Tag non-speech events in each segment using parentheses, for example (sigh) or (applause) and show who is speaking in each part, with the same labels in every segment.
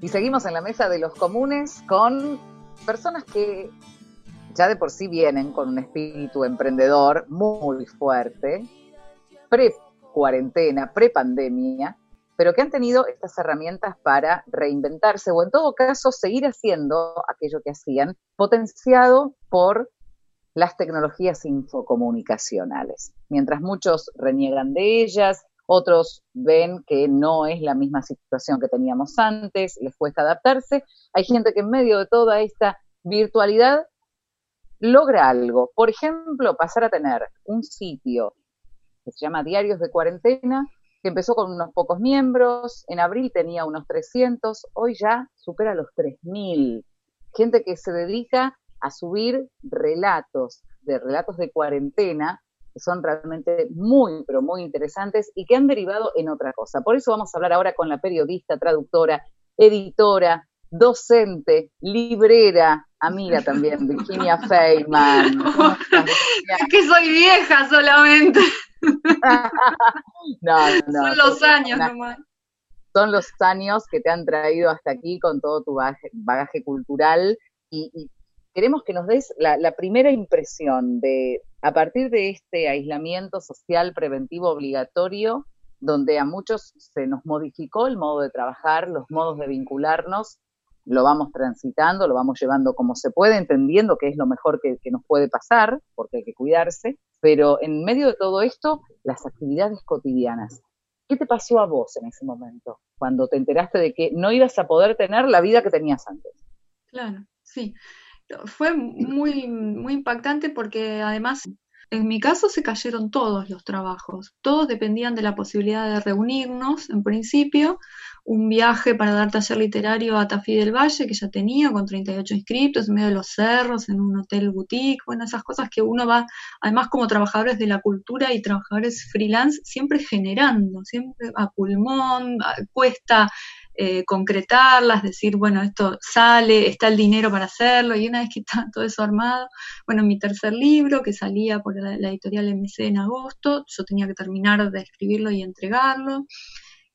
Speaker 1: Y seguimos en la mesa de los comunes con personas que ya de por sí vienen con un espíritu emprendedor muy fuerte, pre-cuarentena, pre-pandemia, pero que han tenido estas herramientas para reinventarse o en todo caso seguir haciendo aquello que hacían, potenciado por las tecnologías infocomunicacionales. Mientras muchos reniegan de ellas, otros ven que no es la misma situación que teníamos antes, les cuesta adaptarse. Hay gente que en medio de toda esta virtualidad logra algo. Por ejemplo, pasar a tener un sitio que se llama Diarios de Cuarentena, que empezó con unos pocos miembros, en abril tenía unos 300, hoy ya supera los 3.000. Gente que se dedica a subir relatos, de relatos de cuarentena, que son realmente muy, pero muy interesantes y que han derivado en otra cosa. Por eso vamos a hablar ahora con la periodista, traductora, editora, docente, librera, amiga también, Virginia Feynman. (laughs)
Speaker 2: Es que soy vieja solamente. (laughs) no, no. Son los años nomás.
Speaker 1: Son los años que te han traído hasta aquí con todo tu bagaje, cultural y, queremos que nos des la, primera impresión de, a partir de este aislamiento social preventivo obligatorio, donde a muchos se nos modificó el modo de trabajar, los modos de vincularnos, lo vamos transitando, lo vamos llevando como se puede, entendiendo que es lo mejor que nos puede pasar, porque hay que cuidarse, pero en medio de todo esto, las actividades cotidianas. ¿Qué te pasó a vos en ese momento, cuando te enteraste de que no ibas a poder tener la vida que tenías antes?
Speaker 2: Claro, sí. Fue muy, muy impactante porque además en mi caso se cayeron todos los trabajos, todos dependían de la posibilidad de reunirnos en principio, un viaje para dar taller literario a Tafí del Valle que ya tenía con 38 inscriptos en medio de los cerros, en un hotel boutique, bueno, esas cosas que uno va, además como trabajadores de la cultura y trabajadores freelance, siempre generando, siempre a pulmón, cuesta eh, concretarlas, decir, bueno, esto sale, está el dinero para hacerlo, y una vez que (laughs) está todo eso armado, bueno, mi tercer libro, que salía por la, editorial MC en agosto, yo tenía que terminar de escribirlo y entregarlo,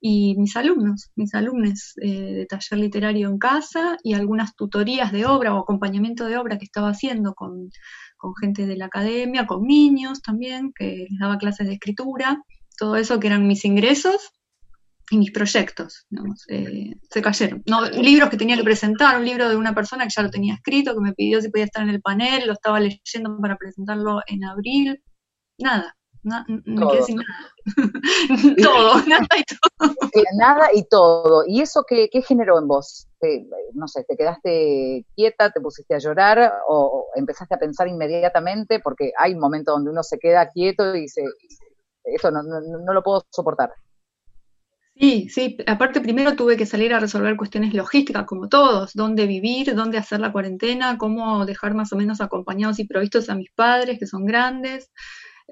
Speaker 2: y mis alumnos, mis alumnos eh, de taller literario en casa y algunas tutorías de obra o acompañamiento de obra que estaba haciendo con, con gente de la academia, con niños también, que les daba clases de escritura, todo eso que eran mis ingresos y mis proyectos, digamos, eh, se cayeron. No, libros que tenía que presentar, un libro de una persona que ya lo tenía escrito, que me pidió si podía estar en el panel, lo estaba leyendo para presentarlo en abril, nada, no, me quedé sin nada. (laughs) todo, (laughs) nada y todo.
Speaker 1: Nada y todo. ¿Y eso qué, qué generó en vos? no sé, ¿te quedaste quieta, te pusiste a llorar o, empezaste a pensar inmediatamente? Porque hay un momento donde uno se queda quieto y dice, esto no, no, no lo puedo soportar.
Speaker 2: Sí, sí, aparte primero tuve que salir a resolver cuestiones logísticas como todos, dónde vivir, dónde hacer la cuarentena, cómo dejar más o menos acompañados y provistos a mis padres que son grandes.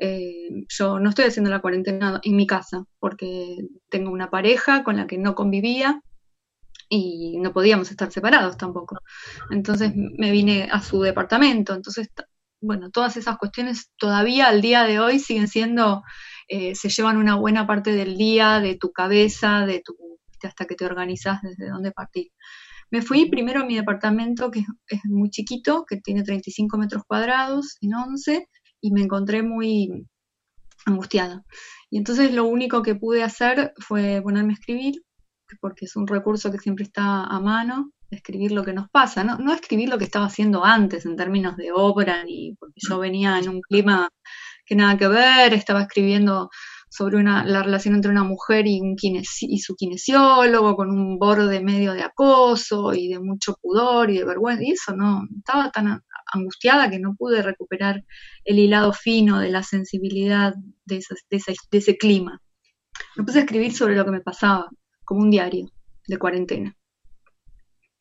Speaker 2: Eh, yo no estoy haciendo la cuarentena en mi casa porque tengo una pareja con la que no convivía y no podíamos estar separados tampoco. Entonces me vine a su departamento. Entonces, bueno, todas esas cuestiones todavía al día de hoy siguen siendo eh, se llevan una buena parte del día, de tu cabeza, de tu, hasta que te organizas desde dónde partir. Me fui primero a mi departamento, que es muy chiquito, que tiene 35 metros cuadrados en 11, y me encontré muy angustiada. Y entonces lo único que pude hacer fue ponerme a escribir, porque es un recurso que siempre está a mano, escribir lo que nos pasa, no, no escribir lo que estaba haciendo antes en términos de obra, ni porque yo venía en un clima que nada que ver, estaba escribiendo sobre una, la relación entre una mujer y, un y su kinesiólogo, con un borde medio de acoso y de mucho pudor y de vergüenza, y eso no, estaba tan angustiada que no pude recuperar el hilado fino de la sensibilidad de, de, ese, clima. Me puse a escribir sobre lo que me pasaba, como un diario de cuarentena.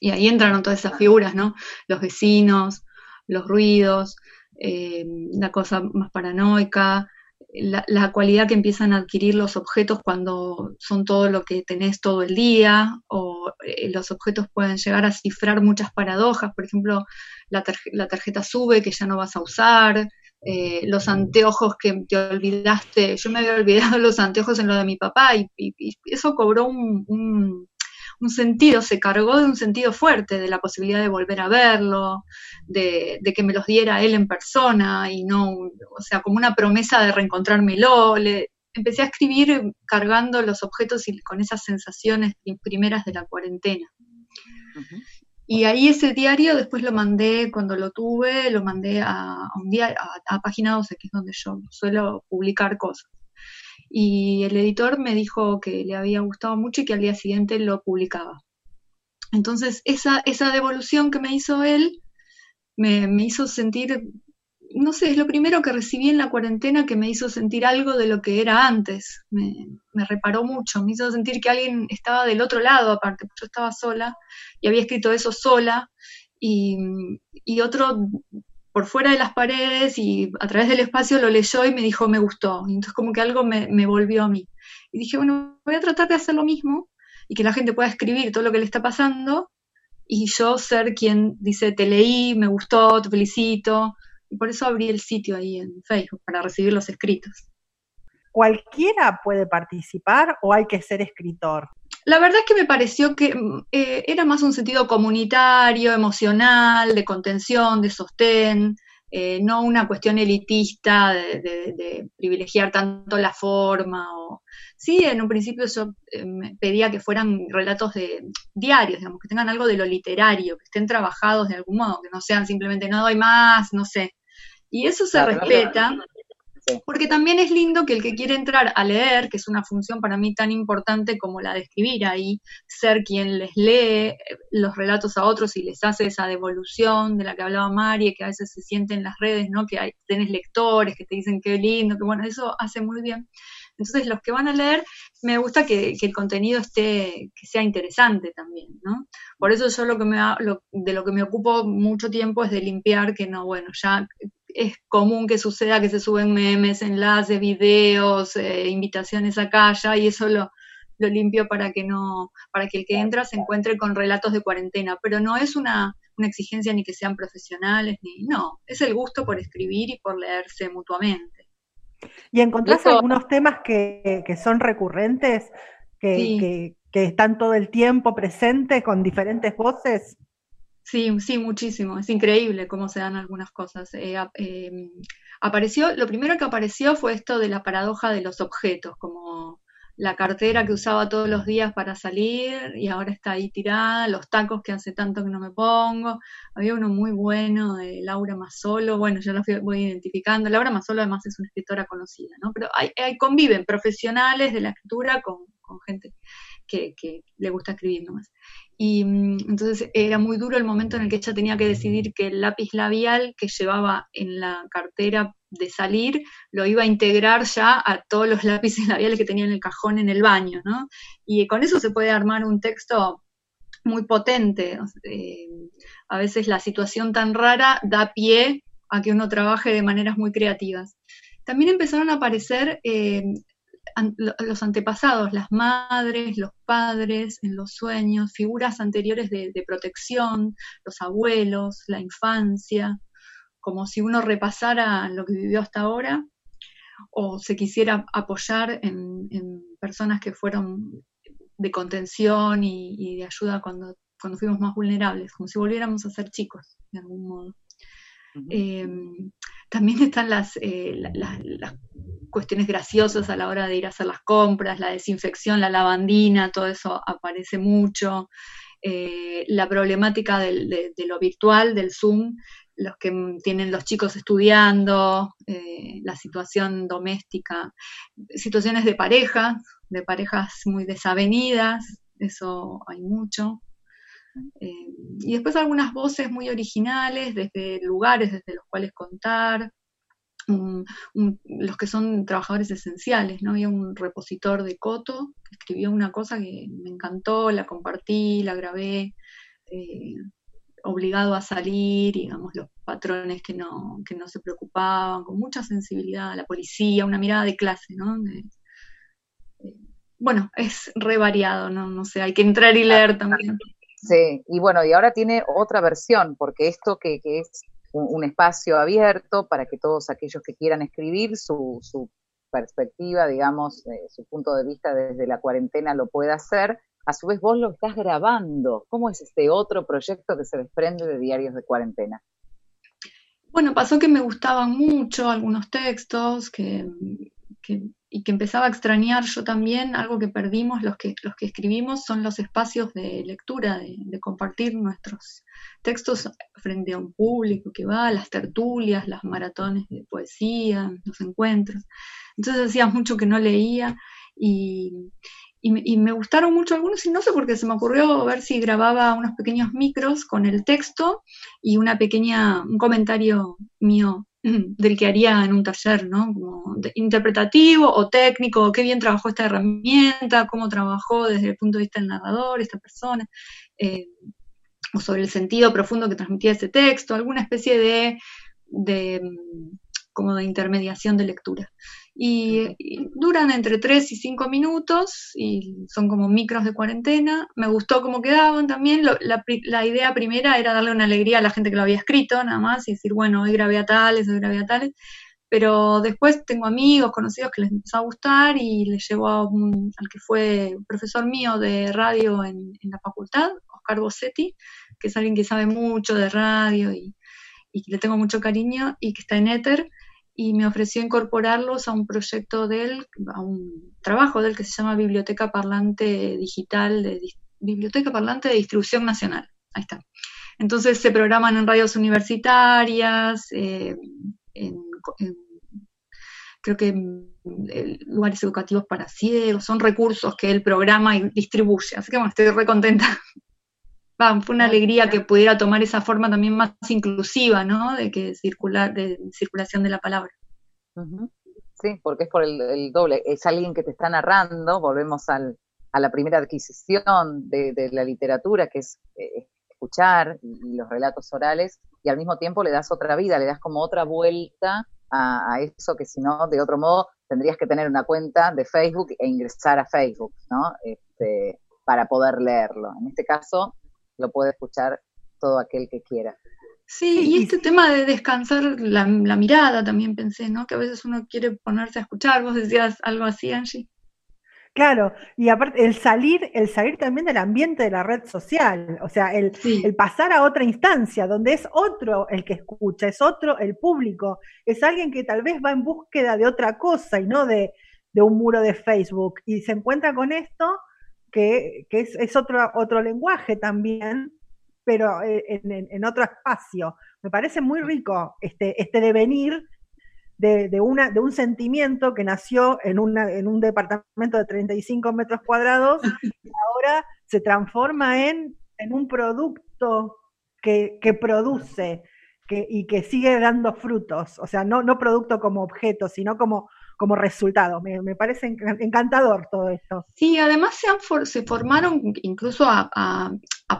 Speaker 2: Y ahí entraron todas esas figuras, ¿no? Los vecinos, los ruidos, eh, la cosa más paranoica, la, cualidad que empiezan a adquirir los objetos cuando son todo lo que tenés todo el día, o eh, los objetos pueden llegar a cifrar muchas paradojas, por ejemplo, la, tarjeta sube que ya no vas a usar, eh, los anteojos que te olvidaste, yo me había olvidado (laughs) los anteojos en lo de mi papá y, eso cobró un, un sentido, se cargó de un sentido fuerte, de la posibilidad de volver a verlo, de, que me los diera él en persona y no, o sea, como una promesa de reencontrármelo. Le, empecé a escribir cargando los objetos y con esas sensaciones primeras de la cuarentena. Y ahí ese diario después lo mandé, cuando lo tuve, lo mandé a, un día a, a Página 12, que es donde yo suelo publicar cosas. Y el editor me dijo que le había gustado mucho y que al día siguiente lo publicaba. Entonces, esa, esa devolución que me hizo él me, me hizo sentir no sé, es lo primero que recibí en la cuarentena que me hizo sentir algo de lo que era antes. Me, reparó mucho, me hizo sentir que alguien estaba del otro lado, aparte, yo estaba sola y había escrito eso sola. Y, y otro por fuera de las paredes y a través del espacio lo leyó y me dijo, me gustó. Y entonces como que algo me, me volvió a mí. Y dije, bueno, voy a tratar de hacer lo mismo y que la gente pueda escribir todo lo que le está pasando y yo ser quien dice, te leí, me gustó, te felicito, y por eso abrí el sitio ahí en Facebook, para recibir los escritos.
Speaker 3: ¿Cualquiera puede participar o hay que ser escritor?
Speaker 2: La verdad es que me pareció que mm, eh, era más un sentido comunitario, emocional, de contención, de sostén, eh, no una cuestión elitista de, privilegiar tanto la forma. O... Sí, en un principio yo eh, pedía que fueran relatos de diarios, digamos, que tengan algo de lo literario, que estén trabajados de algún modo, que no sean simplemente no doy más, no sé. Y eso se respeta, porque también es lindo que el que quiere entrar a leer, que es una función para mí tan importante como la de escribir ahí, ser quien les lee los relatos a otros y les hace esa devolución de la que hablaba Mari, que a veces se siente en las redes, ¿no? Que hay, tenés lectores que te dicen qué lindo, que bueno, eso hace muy bien. Entonces, los que van a leer, me gusta que, el contenido esté, que sea interesante también, ¿no? Por eso yo lo que me, de lo que me ocupo mucho tiempo es de limpiar, que no, bueno, ya es común que suceda que se suben memes, enlaces, videos, eh, invitaciones a calla, y eso lo, lo limpio para que no, para que el que entra se encuentre con relatos de cuarentena, pero no es una, una exigencia ni que sean profesionales, ni, no, es el gusto por escribir y por leerse mutuamente.
Speaker 3: ¿Y encontrás algunos temas que, son recurrentes, que, están todo el tiempo presentes con diferentes voces?
Speaker 2: Sí, sí, muchísimo. Es increíble cómo se dan algunas cosas. Eh, em, apareció, lo primero que apareció fue esto de la paradoja de los objetos, como la cartera que usaba todos los días para salir y ahora está ahí tirada, los tacos que hace tanto que no me pongo. Había uno muy bueno de Laura Mazzolo, bueno, yo lo voy identificando. Laura Mazzolo además es una escritora conocida, ¿no? Pero hay, conviven profesionales de la escritura con, gente que, que, le gusta escribir nomás. Y mm, entonces era muy duro el momento en el que ella tenía que decidir que el lápiz labial que llevaba en la cartera de salir lo iba a integrar ya a todos los (laughs) lápices labiales que tenía en el cajón en el baño, ¿no? Y con eso se puede armar un texto muy potente. Eh, a veces la situación tan rara da pie a que uno trabaje de maneras muy creativas. También empezaron a aparecer eh, los antepasados, las madres, los padres en los sueños, figuras anteriores de, protección, los abuelos, la infancia, como si uno repasara lo que vivió hasta ahora o se quisiera apoyar en, personas que fueron de contención y, de ayuda cuando, cuando fuimos más vulnerables, como si volviéramos a ser chicos, de algún modo. Em, también están las, eh, las, cuestiones graciosas a la hora de ir a hacer las compras, la desinfección, la lavandina, todo eso aparece mucho. Eh, la problemática de, lo virtual, del Zoom, los que tienen los chicos estudiando, eh, la situación doméstica, situaciones de pareja, de parejas muy desavenidas, eso hay mucho. Eh, y después algunas voces muy originales desde lugares desde los cuales contar, los que son trabajadores esenciales, ¿no? Había un repositor de Coto que escribió una cosa que me encantó, la compartí, la grabé, eh, obligado a salir, digamos, los patrones que no, que no se preocupaban, con mucha sensibilidad, la policía, una mirada de clase, ¿no? Eh, bueno, es re variado, ¿no? No sé, hay que entrar y leer también.
Speaker 1: Sí, y bueno, y ahora tiene otra versión, porque esto que, que es un, espacio abierto para que todos aquellos que quieran escribir su, perspectiva, digamos, eh, su punto de vista desde la cuarentena lo pueda hacer, a su vez vos lo estás grabando. ¿Cómo es este otro proyecto que se desprende de Diarios de Cuarentena?
Speaker 2: Bueno, pasó que me gustaban mucho algunos textos que, y que empezaba a extrañar yo también, algo que perdimos los que, los que escribimos son los espacios de lectura, de, compartir nuestros textos frente a un público que va, las tertulias, las maratones de poesía, los encuentros. Entonces hacía mucho que no leía y, y, me gustaron mucho algunos y no sé por qué se me ocurrió ver si grababa unos pequeños micros con el texto y una pequeña, un comentario mío (clears throat) del que haría en un taller, ¿no? Como interpretativo o técnico, qué bien trabajó esta herramienta, cómo trabajó desde el punto de vista del narrador, esta persona, eh, o sobre el sentido profundo que transmitía ese texto, alguna especie de, de como de intermediación de lectura y, duran entre 3 y 5 minutos y son como micros de cuarentena. Me gustó cómo quedaban también. la, idea primera era darle una alegría a la gente que lo había escrito, nada más, y decir, bueno, hoy grabé a tales, hoy grabé a tales. Pero después tengo amigos, conocidos que les empezó a gustar y les llevó a un, al que fue profesor mío de radio en, la facultad, Oscar Bossetti, que es alguien que sabe mucho de radio y, y que le tengo mucho cariño y que está en Éter y me ofreció incorporarlos a un proyecto de él, a un trabajo de él que se llama Biblioteca Parlante Digital, de, Biblioteca Parlante de Distribución Nacional. Ahí está. Entonces se programan en radios universitarias, eh, creo que en, lugares educativos para ciegos, son recursos que él programa y distribuye. Así que bueno, estoy re fue una alegría que pudiera tomar esa forma también más inclusiva, ¿no? De que circular, de circulación de la palabra.
Speaker 1: Sí, porque es por el, doble. Es alguien que te está narrando, volvemos al, a la primera adquisición de, la literatura, que es eh, escuchar y, los relatos orales, y al mismo tiempo le das otra vida, le das como otra vuelta a, a, eso que si no, de otro modo, tendrías que tener una cuenta de Facebook e ingresar a Facebook, ¿no? Este, para poder leerlo. En este caso, lo puede escuchar todo aquel que quiera.
Speaker 2: Sí, y este tema de descansar la, mirada también pensé, ¿no? Que a veces uno quiere ponerse a escuchar, vos decías algo así, Angie.
Speaker 3: Claro, y aparte el salir, el salir también del ambiente de la red social, o sea, el, el, pasar a otra instancia donde es otro el que escucha, es otro el público, es alguien que tal vez va en búsqueda de otra cosa y no de, de un muro de Facebook y se encuentra con esto que, es, otro, otro lenguaje también, pero eh, en, otro espacio. Me parece muy rico este, este devenir de, una, de un sentimiento que nació en, una, en un departamento de 35 metros cuadrados (laughs) y ahora se transforma en, en un producto que, que produce que, y que sigue dando frutos. O sea, no, no producto como objeto, sino como como resultado. Me, parece encantador todo esto.
Speaker 2: Sí, además se, han se formaron incluso a,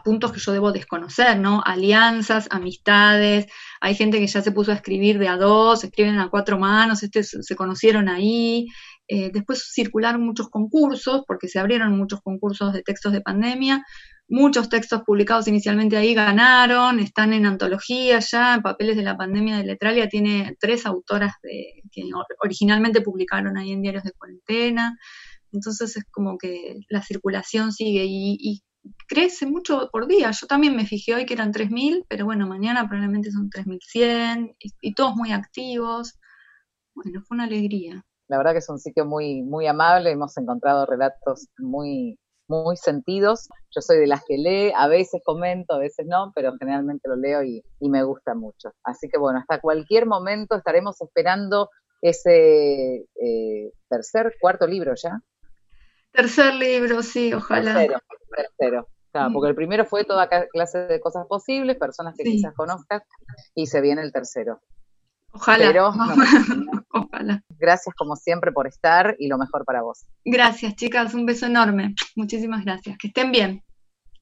Speaker 2: puntos que yo debo desconocer, ¿no? Alianzas, amistades, hay gente que ya se puso a escribir de a dos, escriben a cuatro manos, este, se conocieron ahí. Eh, después circularon muchos concursos, porque se abrieron muchos concursos de textos de pandemia. Muchos textos publicados inicialmente ahí ganaron, están en antología ya, en Papeles de la Pandemia de Letralia tiene tres autoras de, que originalmente publicaron ahí en Diarios de Cuarentena. Entonces es como que la circulación sigue y, crece mucho por día. Yo también me fijé hoy que eran 3.000, pero bueno, mañana probablemente son 3.100 y, y todos muy activos. Bueno, fue una alegría.
Speaker 1: La verdad que es un sitio muy, muy amable, hemos encontrado relatos muy muy sentidos. Yo soy de las que lee, a veces comento, a veces no, pero generalmente lo leo y, me gusta mucho. Así que bueno, hasta cualquier momento estaremos esperando ese eh, tercer, cuarto libro ya.
Speaker 2: Tercer libro, sí, ojalá.
Speaker 1: Tercero, tercero. Claro, porque el primero fue toda clase de cosas posibles, personas que quizás conozcas, y se viene el tercero.
Speaker 2: Ojalá. (laughs) Ojalá.
Speaker 1: Gracias como siempre por estar y lo mejor para vos.
Speaker 2: Gracias, chicas. Un beso enorme. Muchísimas gracias. Que estén bien.